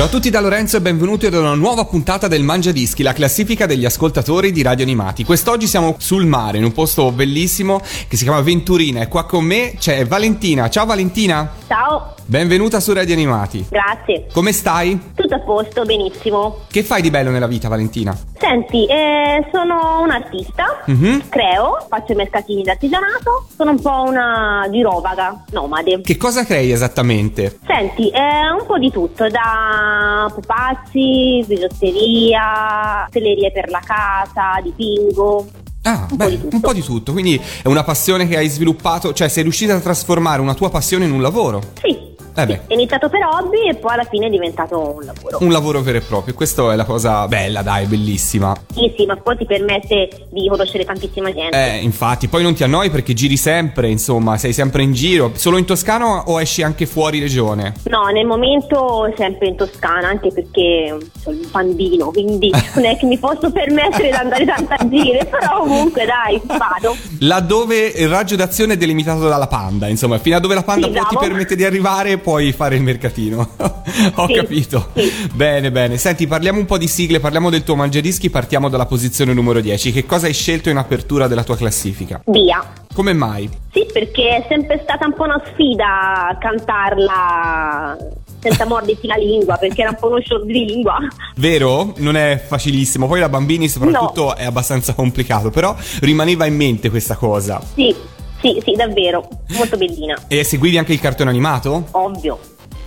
Ciao a tutti da Lorenzo e benvenuti ad una nuova puntata del Mangia Dischi, la classifica degli ascoltatori di Radio Animati. Quest'oggi siamo sul mare, in un posto bellissimo che si chiama Venturina e qua con me c'è Valentina. Ciao Valentina, Ciao, benvenuta su Radio Animati. grazie. Come stai? Tutto a posto, benissimo. Che fai di bello nella vita Valentina? Senti, eh, sono un artista, Mhm. creo, faccio i mercatini d'artigianato, sono un po' una girovaga, nomade. Che cosa crei esattamente? Senti, eh, un po' di tutto, da pupazzi, bigiotteria, telerie per la casa, dipingo. Ah, Un po' beh, di tutto. un po' di tutto, quindi è una passione che hai sviluppato, cioè sei riuscita a trasformare una tua passione in un lavoro. Sì, Eh beh. è iniziato per hobby e poi alla fine è diventato un lavoro. Un lavoro vero e proprio, questa è la cosa bella, dai, bellissima. Sì, sì, ma poi ti permette di conoscere tantissima gente. Eh, infatti, poi non ti annoi perché giri sempre, insomma, sei sempre in giro. Solo in Toscana o esci anche fuori regione? No, nel momento sempre in Toscana, anche perché sono un bambino, quindi non è che mi posso permettere di andare tanto a gire, però comunque dai, vado. Laddove il raggio d'azione è delimitato dalla panda, insomma, fino a dove la panda Sì, poi ti permette di arrivare puoi fare il mercatino. Ho Sì, capito. sì. Bene, bene. Senti, parliamo un po' di sigle, parliamo del tuo mangiadischi, partiamo dalla posizione numero 10. Che cosa hai scelto in apertura della tua classifica? Via. Come mai? Sì, perché è sempre stata un po' una sfida cantarla senza mordersi la lingua, perché era un po' uno show di lingua. Vero? Non è facilissimo. Poi da bambini soprattutto è abbastanza complicato, però rimaneva in mente questa cosa. Sì, sì, sì, davvero, molto bellina, E seguivi anche il cartone animato? ovvio.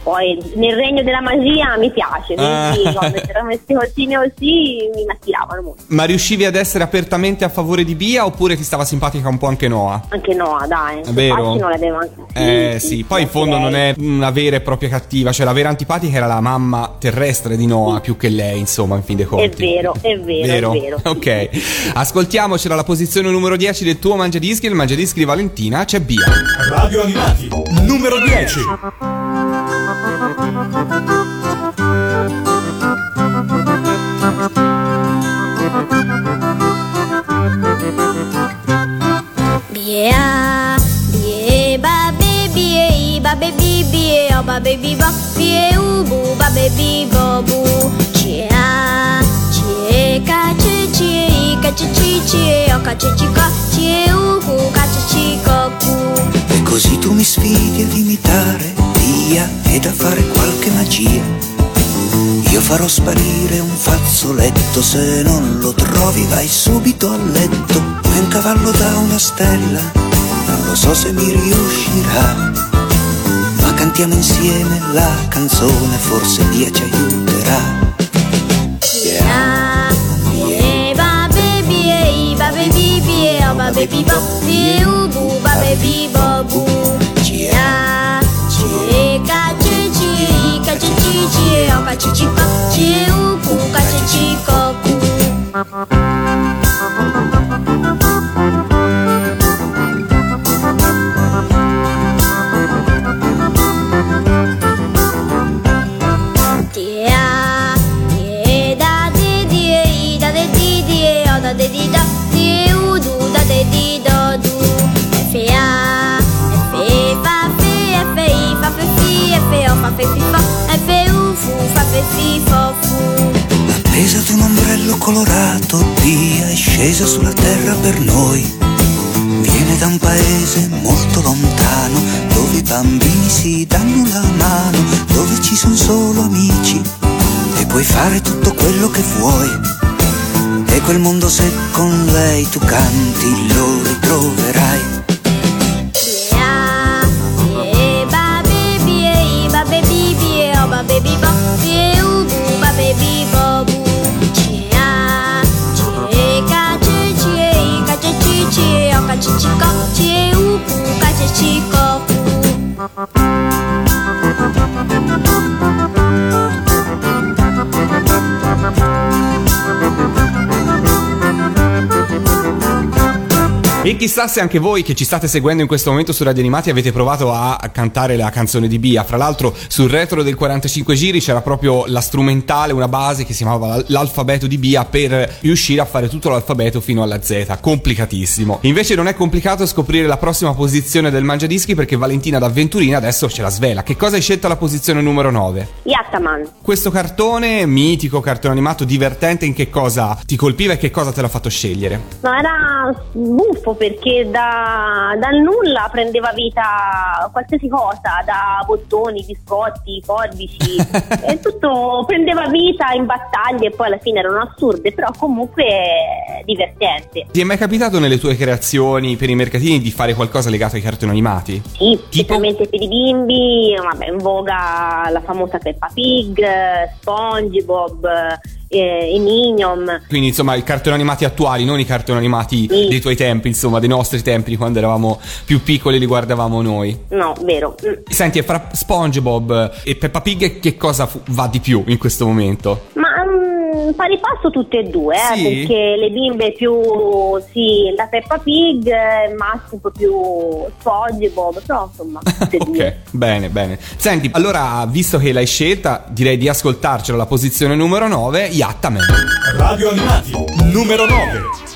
Poi nel regno della magia mi piace, quindi Ah. quando c'erano queste cosine così mi attiravano molto. Ma riuscivi ad essere apertamente a favore di Bia oppure ti stava simpatica un po' anche Noah? Anche Noah, dai. È vero? Non la devo anche. Eh sì, poi in fondo non è una vera e propria cattiva, cioè la vera antipatica era la mamma terrestre di Noah più che lei, insomma, in fin dei conti. È vero, è vero, è vero. Ok, ascoltiamoci dalla posizione numero 10 del tuo mangiadischi, il mangiadischi di Valentina, c'è Bia. Radio Animati, numero 10. Bia, bie ba baby, ba baby, bie o ba baby ba, bie ubu ba baby bobu. Chia, chia ka tia chia tia chi chi chia o ka chi chi ka chia ubu ka tia chi ka ku. Così tu mi sfidi ad imitare via ed a fare qualche magia. Io farò sparire un fazzoletto, se non lo trovi vai subito a letto. Vuoi un cavallo da una stella? Non lo so se mi riuscirà. Ma cantiamo insieme la canzone, forse Dio ci aiuterà. baby bop Piu bu ba baby bop bu Chia Chia ca chi chi Ca chi chi chi Ca chi chi bop Chiu bu ca chi chi co cu scesa sulla terra per noi. Viene da un paese molto lontano, dove i bambini si danno la mano, dove ci sono solo amici e puoi fare tutto quello che vuoi. E quel mondo se con lei tu canti lo ritroverai. E chissà se anche voi che ci state seguendo in questo momento su Radio Animati avete provato a cantare la canzone di Bia. Fra l'altro sul retro del 45 giri c'era proprio la strumentale, una base che si chiamava l'alfabeto di Bia per riuscire a fare tutto l'alfabeto fino alla Z. Complicatissimo. Invece non è complicato scoprire la prossima posizione del Mangiadischi perché Valentina d'Avventurina adesso ce la svela. Che cosa hai scelto alla posizione numero 9? Yattaman. Questo cartone, mitico cartone animato, divertente, in che cosa ti colpiva e che cosa te l'ha fatto scegliere? No, era buffo perché da, dal nulla prendeva vita qualsiasi cosa, da bottoni, biscotti, forbici, e tutto prendeva vita in battaglie e poi alla fine erano assurde, però comunque divertente. Ti è mai capitato nelle tue creazioni per i mercatini di fare qualcosa legato ai cartoni animati? Sì, specialmente per i bimbi, vabbè, in voga la famosa Peppa Pig, SpongeBob, eh, i Minion. Quindi insomma i cartoni animati attuali, non i cartoni animati Sì. dei tuoi tempi, insomma dei nostri tempi di quando eravamo più piccoli e li guardavamo noi. No, vero. Mm. Senti, e fra SpongeBob e Peppa Pig che cosa fu- va di più in questo momento? Ma mm, pari passo tutte e due, eh, Sì? perché le bimbe più sì, la Peppa Pig, eh, il maschio un po' più SpongeBob, però insomma tutte e Ok, due. bene, bene. Senti, allora, visto che l'hai scelta, direi di ascoltarcela alla posizione numero 9, Yattaman. Radio Animati, numero 9.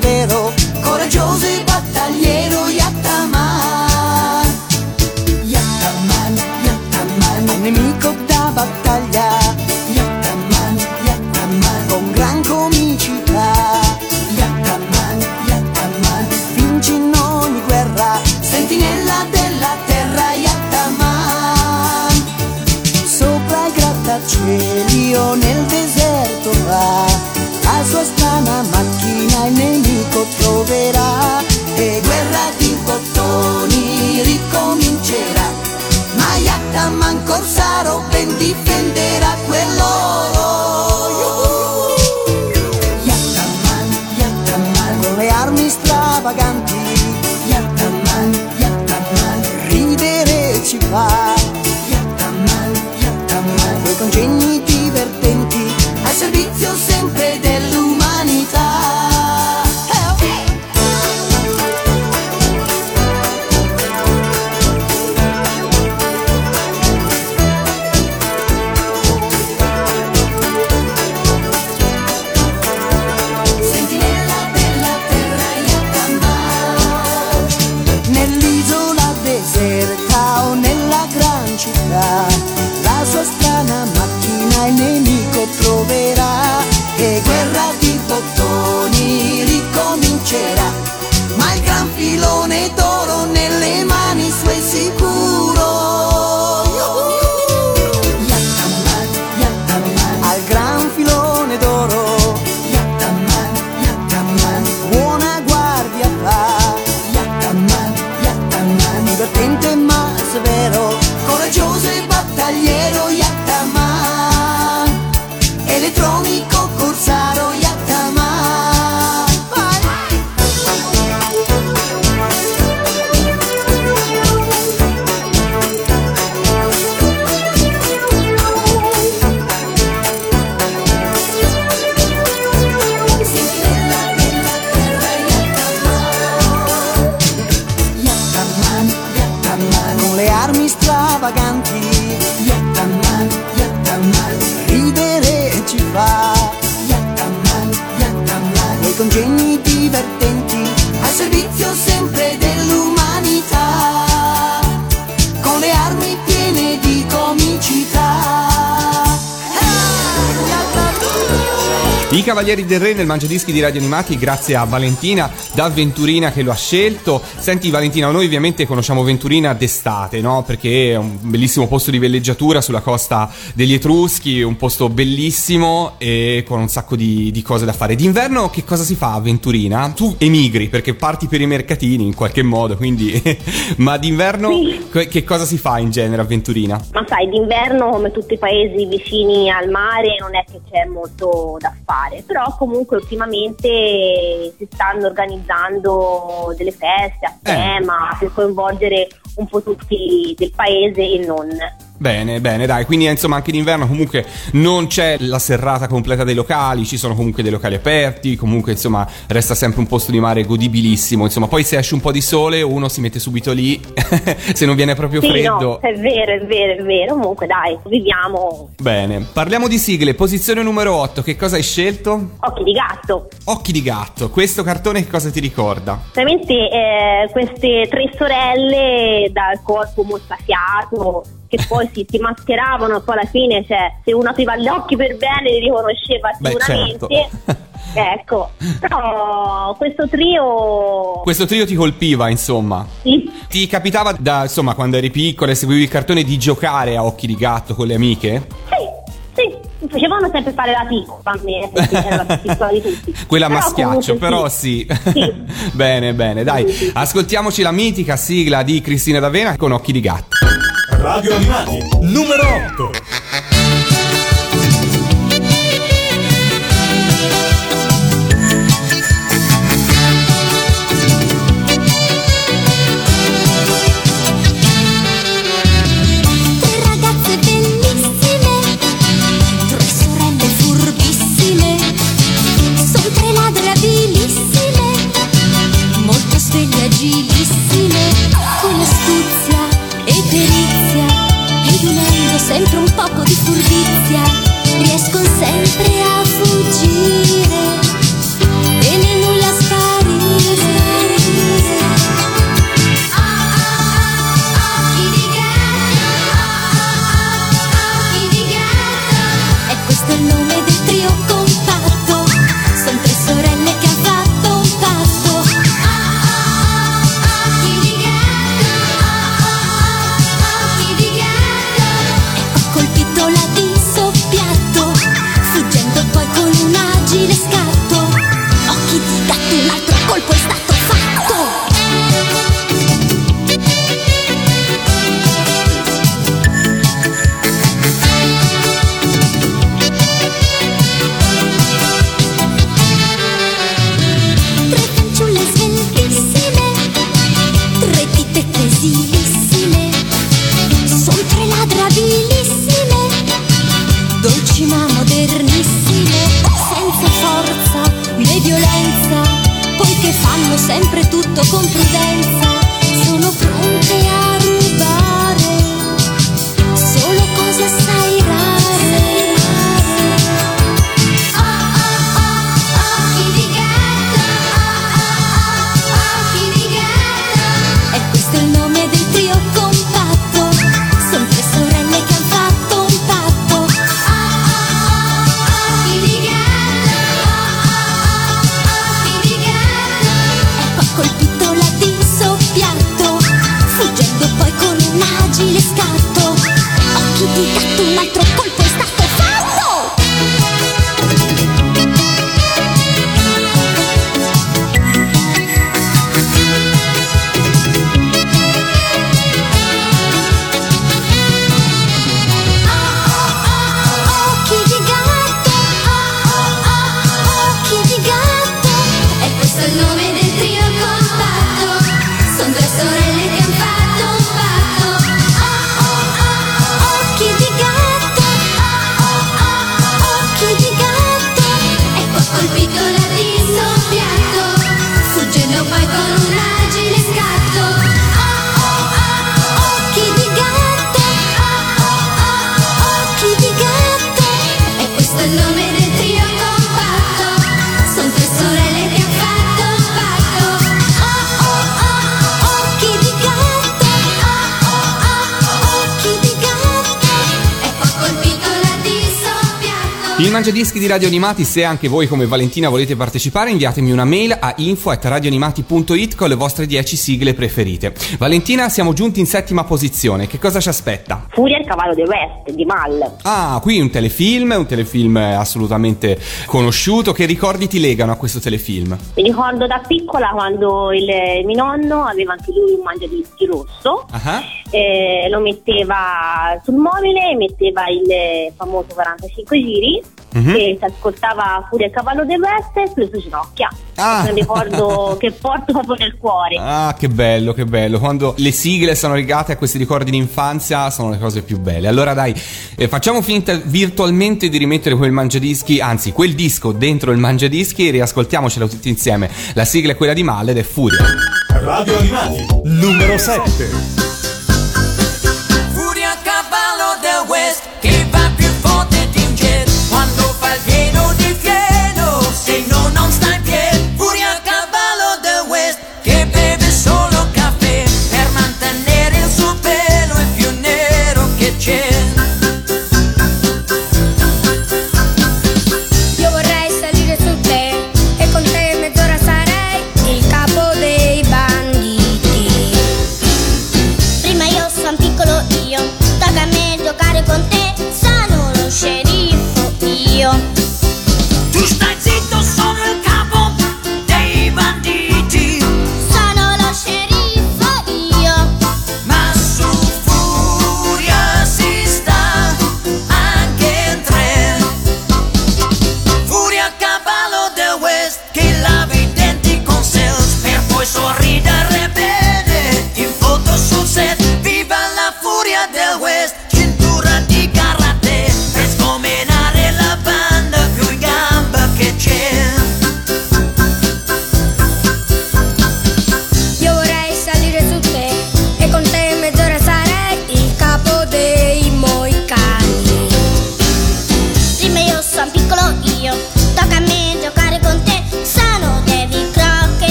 Severo, ฟ้าอยากทำงานอยากทำงานไม่ต้องจริ I Cavalieri del Re nel Mangiadischi di Radio Animati, grazie a Valentina da Venturina che lo ha scelto. Senti Valentina, noi ovviamente conosciamo Venturina d'estate, no? Perché è un bellissimo posto di villeggiatura sulla costa degli Etruschi, un posto bellissimo e con un sacco di, di cose da fare. D'inverno che cosa si fa a Venturina? Tu emigri perché parti per i mercatini in qualche modo, quindi... Ma d'inverno Sì. che cosa si fa in genere a Venturina? Ma sai, d'inverno come tutti i paesi vicini al mare non è che c'è molto da fare. Fare, però comunque ultimamente si stanno organizzando delle feste a Eh. tema per coinvolgere un po' tutti del paese e non. Bene, bene, dai, quindi insomma anche d'inverno comunque non c'è la serrata completa dei locali, ci sono comunque dei locali aperti, comunque insomma resta sempre un posto di mare godibilissimo, insomma poi se esce un po' di sole uno si mette subito lì, se non viene proprio Sì, freddo. no, è vero, è vero, è vero. Comunque dai, viviamo Bene, parliamo di sigle, posizione numero 8, che cosa hai scelto? occhi di gatto. Occhi di gatto, questo cartone che cosa ti ricorda? Veramente eh, queste tre sorelle dal corpo mozzafiato che poi si, si mascheravano, poi alla fine cioè, se uno apriva gli occhi per bene li riconosceva Beh, sicuramente. certo. ecco, però questo trio Questo trio ti colpiva, insomma. sì, Ti capitava da, insomma, quando eri piccola e seguivi il cartone di giocare a occhi di gatto con le amiche? sì, sì, mi facevano sempre fare la piccola a me, era la piccola di tutti. Quella Però maschiaccio, però sì. Sì. bene, bene, dai. Ascoltiamoci la mitica sigla di Cristina D'Avena con occhi di gatto. Radio Animati, numero 8. Il Mangiadischi di Radio Animati, se anche voi come Valentina volete partecipare, inviatemi una mail a info.radioanimati.it con le vostre 10 sigle preferite. Valentina, siamo giunti in settima posizione, che cosa ci aspetta? Furia il cavallo del West di Mal. Ah, qui un telefilm, un telefilm assolutamente conosciuto, che ricordi ti legano a questo telefilm? Mi ricordo da piccola quando il, mio nonno aveva anche lui un mangiadischi rosso, Ah, eh, lo metteva sul mobile, metteva il famoso 45 giri Mhm. e si ascoltava Furia a cavallo del West sulle sue ginocchia. Ah. Un ricordo che porto proprio nel cuore. Ah, che bello, che bello. Quando le sigle sono legate a questi ricordi di infanzia sono le cose più belle. Allora dai, eh, facciamo finta virtualmente di rimettere quel mangiadischi, anzi quel disco dentro il mangiadischi e riascoltiamocelo tutti insieme. La sigla è quella di Malle ed è Furia. Radio Animati, numero 7.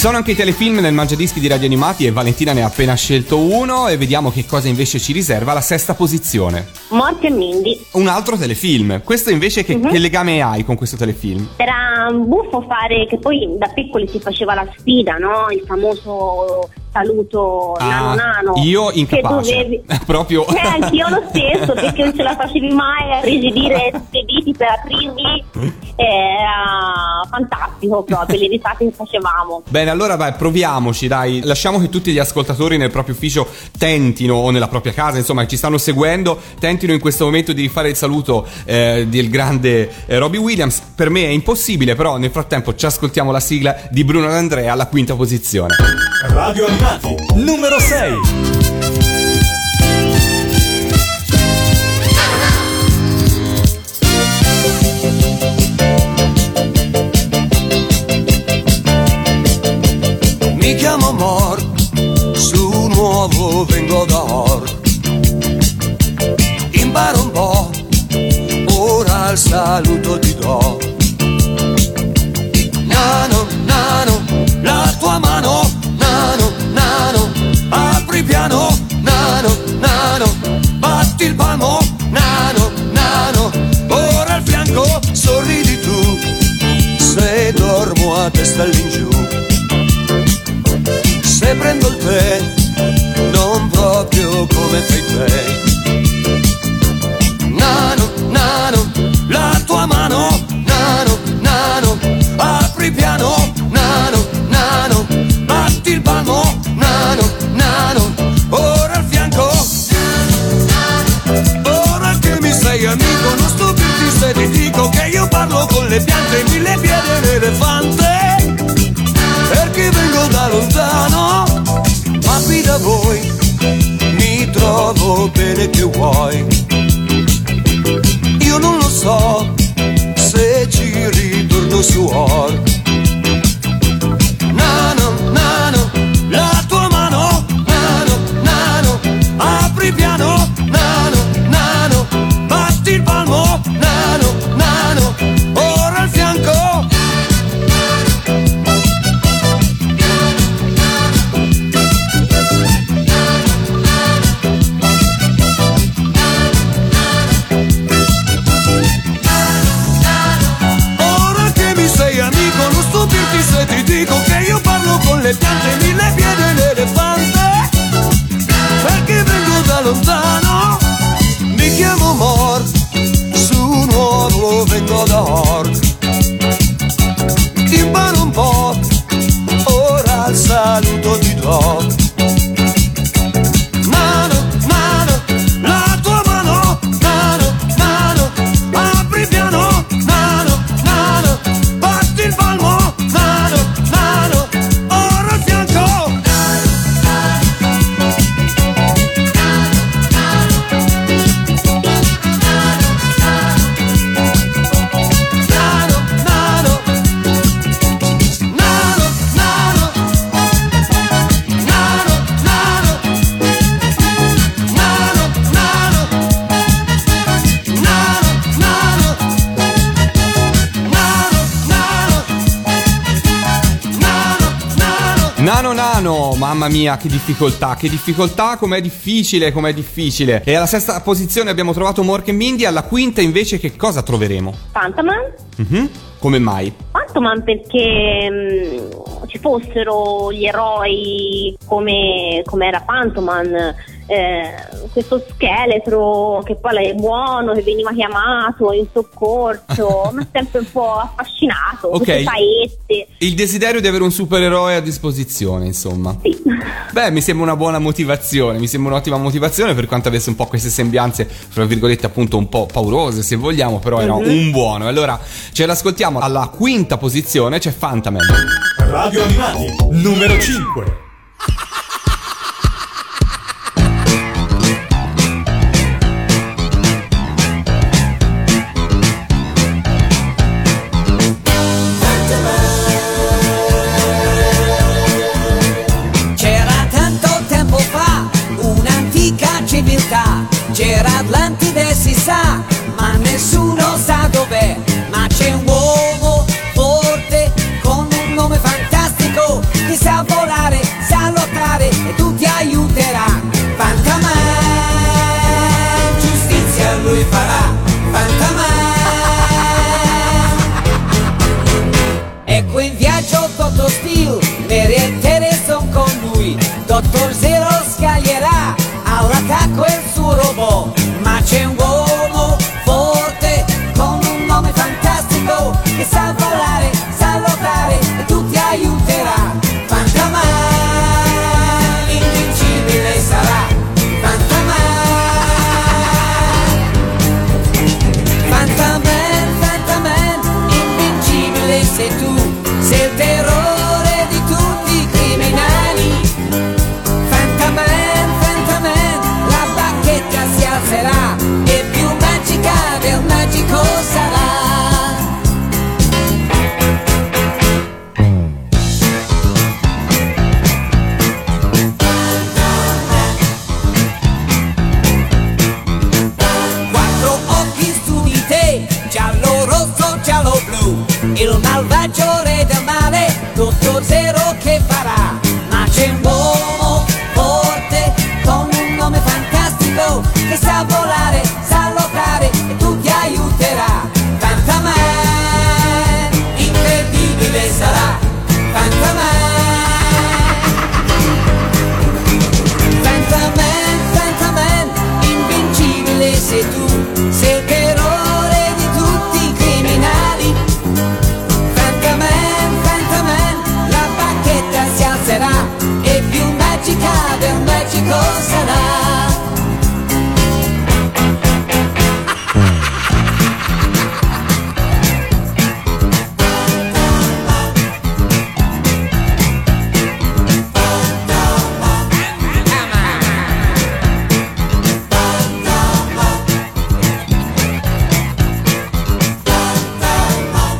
Sono anche i telefilm nel mangiadischi di radio animati e Valentina ne ha appena scelto uno e vediamo che cosa invece ci riserva la sesta posizione. Morte e Mindy. Un altro telefilm. Questo invece che, Mhm. che legame hai con questo telefilm? Era buffo fare che poi da piccoli si faceva la sfida, no? Il famoso saluto nano nano. Ah, io Che incapace. dovevi... Proprio. Eh, anch'io lo stesso, perché non ce la facevi mai a rigidire tutti i diti per aprirli. Era fantastico proprio, le risate che facevamo. Bene, allora vai, proviamoci, dai. Lasciamo che tutti gli ascoltatori nel proprio ufficio tentino, o nella propria casa, insomma, che ci stanno seguendo, tentino in questo momento di rifare il saluto eh, del grande eh, Robbie Williams. Per me è impossibile, però nel frattempo ci ascoltiamo la sigla di Bruno D'Andrea alla quinta posizione. Radio Animati, numero 6. Mi chiamo Mor, su nuovo vengo da Or. Imparo un po', ora il saluto ti do. Fianco sorridi tu, se dormo a testa all'ingiù. Se prendo il tè, non proprio come fai te. Le piante, mille piede l'elefante perché vengo da lontano ma qui da voi mi trovo bene che vuoi. Io non lo so se ci ritorno su or. Nano, nano, la tua mano Nano, nano, apri piano Mi chiamo Mor Su nuovo vengo da mia, che difficoltà, che difficoltà, com'è difficile, com'è difficile. E alla sesta posizione abbiamo trovato Mork e Mindy, alla quinta invece che cosa troveremo? Fantaman? Mhm. Come mai? Fantoman perché mh, ci fossero gli eroi come, come era Fantoman, eh, questo scheletro che poi è buono, che veniva chiamato in soccorso, mi ha sempre un po' affascinato, Ok. queste saette. Il desiderio di avere un supereroe a disposizione, insomma. Sì. Beh, mi sembra una buona motivazione, mi sembra un'ottima motivazione per quanto avesse un po' queste sembianze, fra virgolette, appunto un po' paurose, se vogliamo, però era un buono. Allora, ce l'ascoltiamo alla quinta posizione, c'è Fantaman. Radio Animati, numero 5.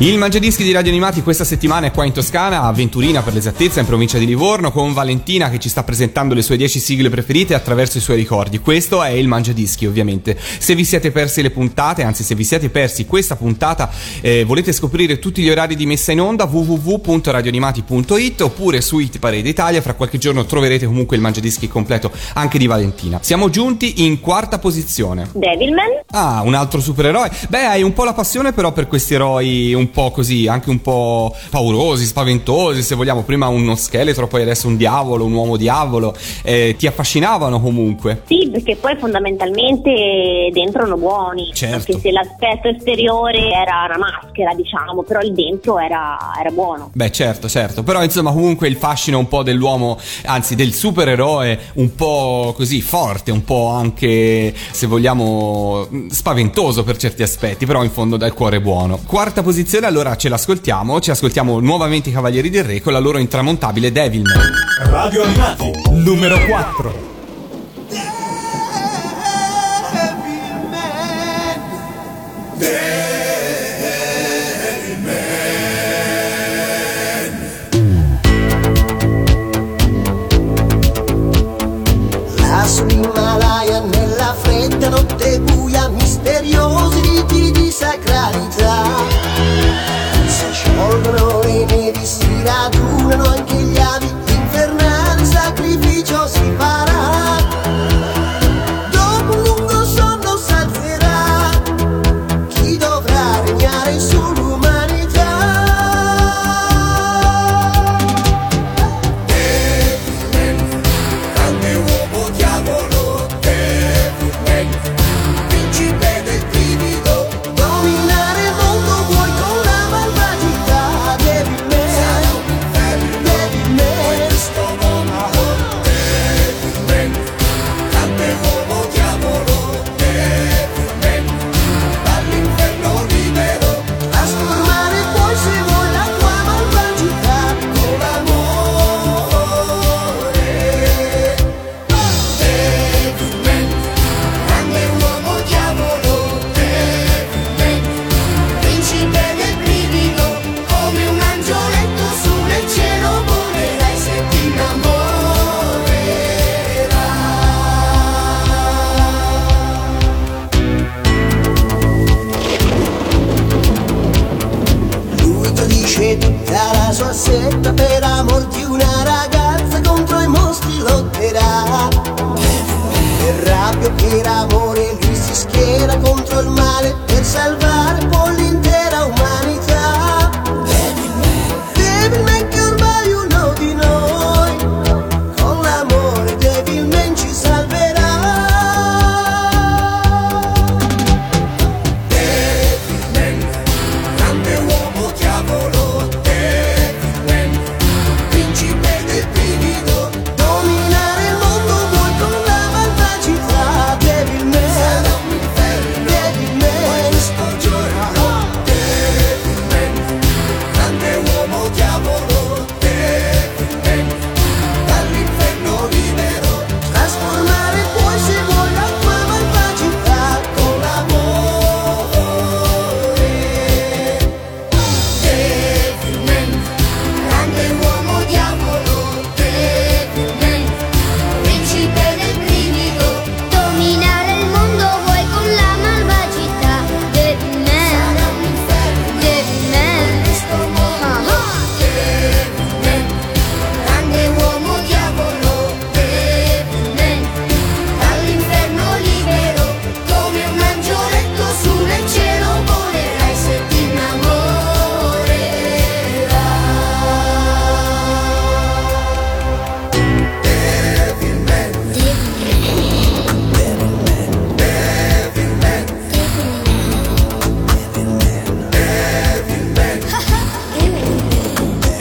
Il Mangiadischi di Radio Animati questa settimana è qua in Toscana, a Venturina per l'esattezza, in provincia di Livorno, con Valentina che ci sta presentando le sue 10 sigle preferite attraverso i suoi ricordi. Questo è il Mangiadischi, ovviamente. Se vi siete persi le puntate, anzi se vi siete persi questa puntata, eh, volete scoprire tutti gli orari di messa in onda, www.radioanimati.it oppure su It Parade Italia, fra qualche giorno troverete comunque il Mangiadischi completo anche di Valentina. Siamo giunti in quarta posizione. Devilman? Ah, un altro supereroe. Beh, hai un po' la passione però per questi eroi un po' così, anche un po' paurosi, spaventosi, se vogliamo. Prima uno scheletro, poi adesso un diavolo, un uomo diavolo. Eh, ti affascinavano comunque. Sì, perché poi fondamentalmente dentro erano buoni. Certo. Anche se l'aspetto esteriore era una maschera, diciamo, però il dentro era, era buono. Beh, certo, certo. Però insomma, comunque il fascino un po' dell'uomo, anzi del supereroe, un po' così forte, un po' anche, se vogliamo, spaventoso per certi aspetti, però in fondo dal cuore buono. Quarta posizione, allora ce l'ascoltiamo. Ci ascoltiamo nuovamente i Cavalieri del Re con la loro intramontabile Devilman. Radio Animati, numero 4.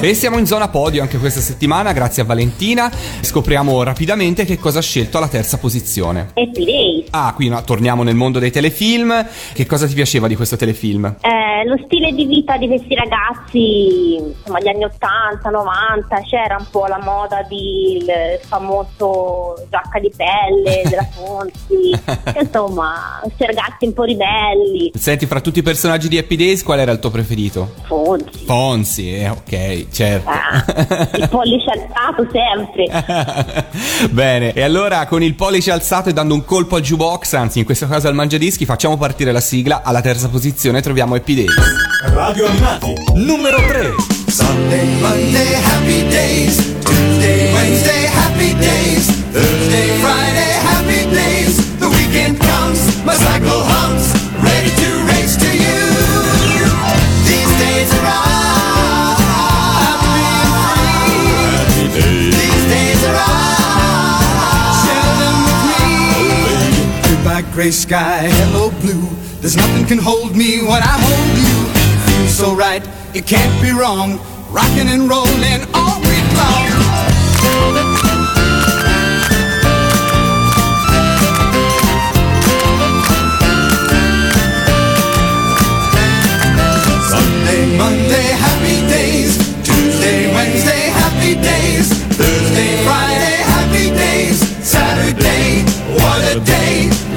E siamo in zona podio anche questa settimana, grazie a Valentina. Scopriamo rapidamente che cosa ha scelto alla terza posizione. Happy Days. Ah, qui no, torniamo nel mondo dei telefilm. Che cosa ti piaceva di questo telefilm? Eh, lo stile di vita di questi ragazzi, insomma, gli anni 80, 90, c'era un po' la moda del famoso giacca di pelle della Fonzi, insomma, questi ragazzi un po' ribelli. Senti, fra tutti i personaggi di Happy Days, qual era il tuo preferito? Fonzi, Fonzi, eh, ok, certo. ah, il pollice alzato sempre. Bene, e allora con il pollice alzato e dando un colpo al jukebox, anzi in questo caso al mangiadischi, facciamo partire la sigla. Alla terza posizione troviamo Happy Days. Radio Animati, numero 3. Sunday, Monday, happy days. Tuesday, Wednesday, happy days. Thursday, Friday, happy days. The weekend comes, my cycle hums, ready to race to you. These days are ours. Happy and. These days are ours. Share them with me. Goodbye, gray sky, hello, blue. There's nothing can hold me when I hold you. Feels so right, it can't be wrong. Rocking and rolling all week long. Sunday, Monday, happy days. Tuesday, Wednesday, happy days. Thursday, Friday, happy days. Saturday, what a day.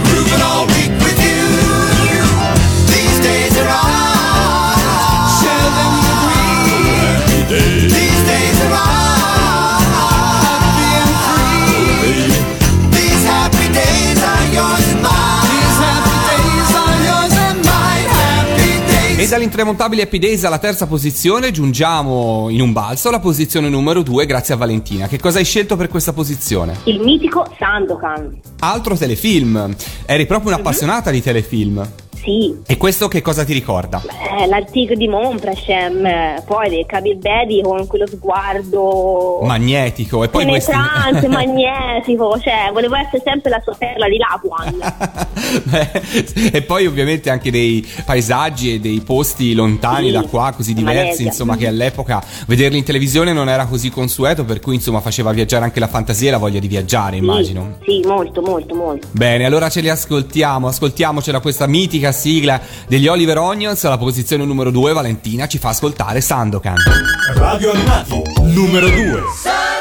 Dall'intramontabile Happy Days alla terza posizione giungiamo in un balzo alla posizione numero 2 grazie a Valentina. Che cosa hai scelto per questa posizione? Il mitico Sandokan. Altro telefilm. Eri proprio Mhm. un'appassionata di telefilm. Sì, E questo che cosa ti ricorda? eh, l'articolo di Monprashem, eh, poi del Kabir Bedi con quello sguardo Magnetico e poi questi penetrante, magnetico, cioè volevo essere sempre la sua perla di Lapuan. E poi ovviamente anche dei paesaggi e dei posti lontani Sì, da qua, così diversi, Malesia. insomma, che all'epoca vederli in televisione non era così consueto, per cui insomma faceva viaggiare anche la fantasia e la voglia di viaggiare, immagino. Sì, sì, molto, molto, molto. Bene, allora ce li ascoltiamo, ascoltiamocela questa mitica sigla degli Oliver Onions, alla posizione numero 2 Valentina ci fa ascoltare Sandokan. Radio Animati, numero 2.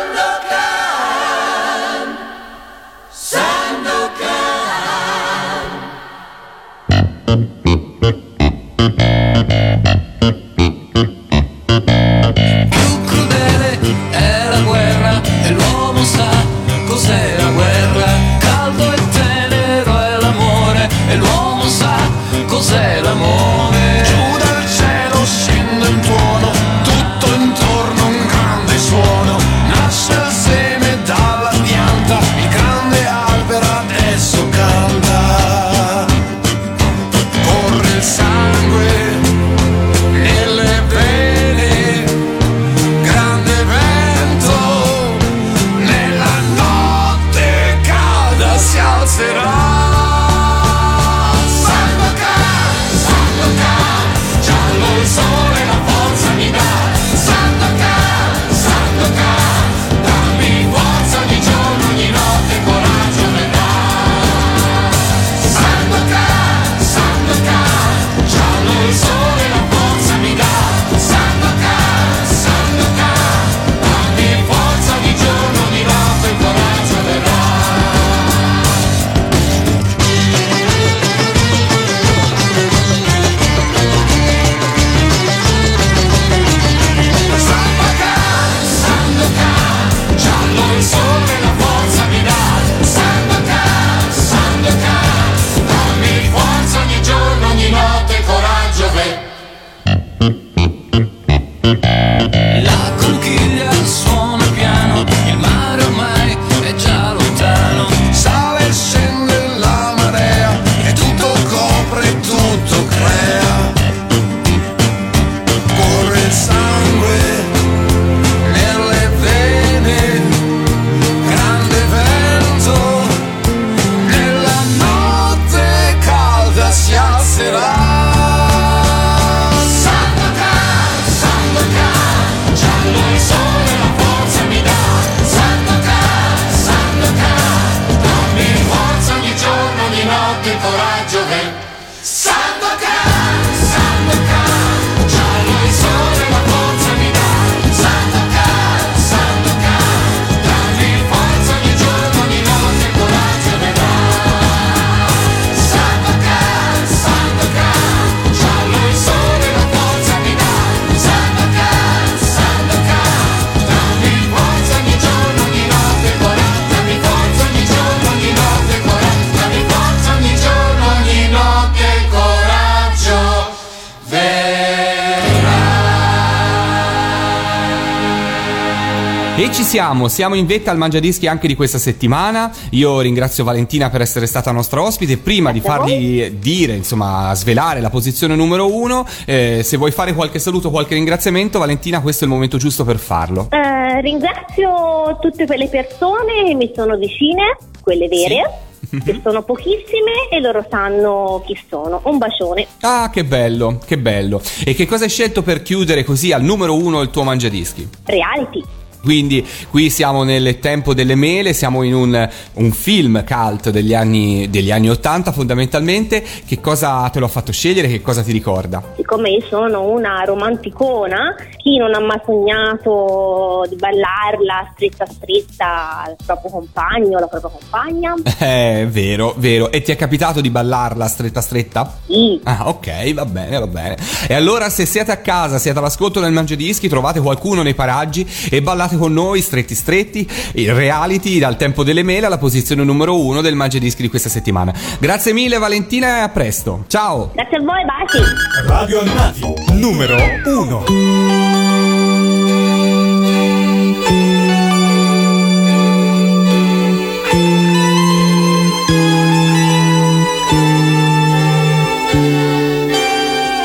E ci siamo, siamo in vetta al Mangiadischi anche di questa settimana. Io ringrazio Valentina per essere stata nostra ospite. Prima di fargli dire, insomma, svelare la posizione numero uno, eh, se vuoi fare qualche saluto, qualche ringraziamento, Valentina, questo è il momento giusto per farlo. Eh, ringrazio tutte quelle persone che mi sono vicine, quelle vere, che sono pochissime e loro sanno chi sono. Un bacione. Ah, che bello, che bello. E che cosa hai scelto per chiudere così al numero uno il tuo Mangiadischi? Reality. Quindi qui siamo nel tempo delle mele, siamo in un, un film cult degli anni, degli anni 80 fondamentalmente. Che cosa te l'ho fatto scegliere? Che cosa ti ricorda? Siccome io sono una romanticona, chi non ha mai sognato di ballarla stretta stretta al proprio compagno alla propria compagna? Eh, vero, vero. E ti è capitato di ballarla stretta stretta? Sì. Ah, ok, va bene, va bene. E allora se siete a casa, siete all'ascolto del Mangiadischi, trovate qualcuno nei paraggi e ballate con noi stretti stretti, il reality dal tempo delle mele alla posizione numero uno del Mangiadischi di questa settimana. Grazie mille Valentina e a presto. Ciao! Grazie a voi, baci. Radio Animati, numero 1.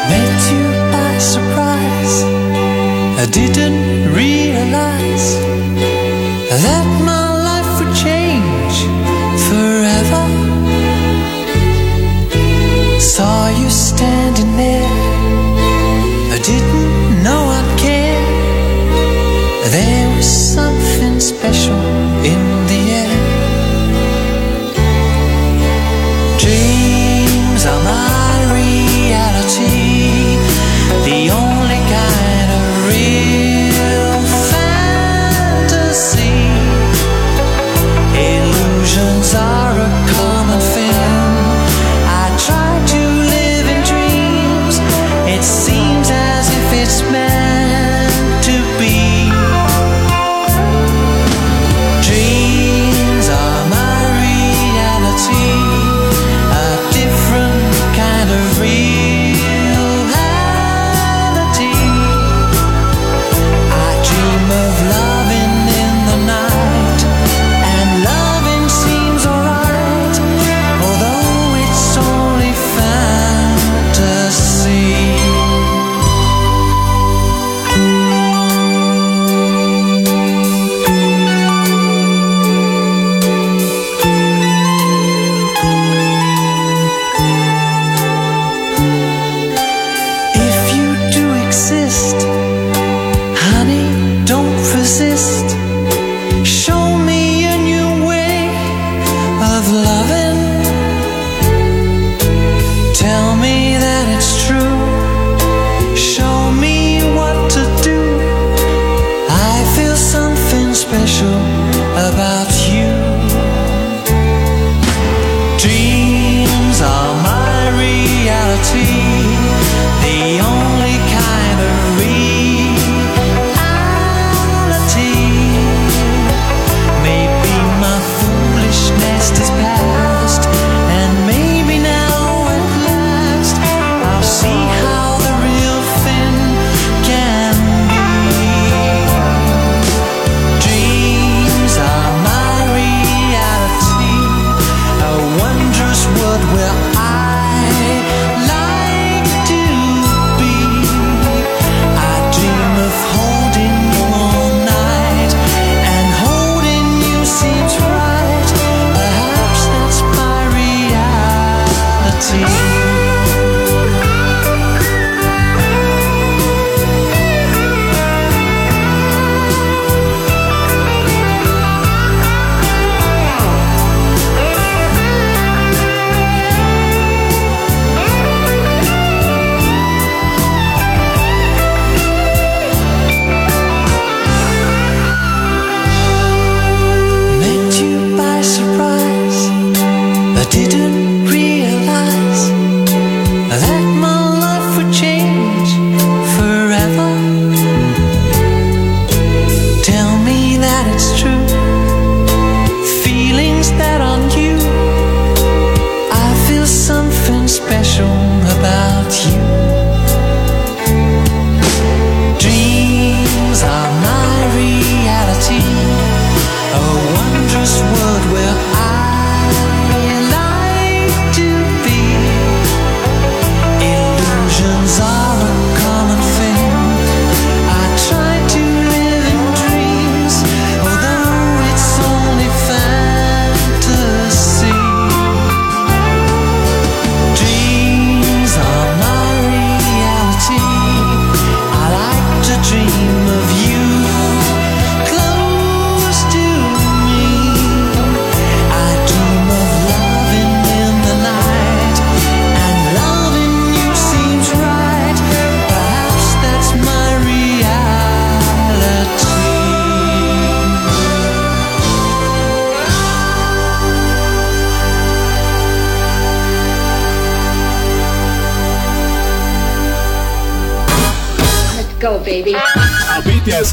met you realize that my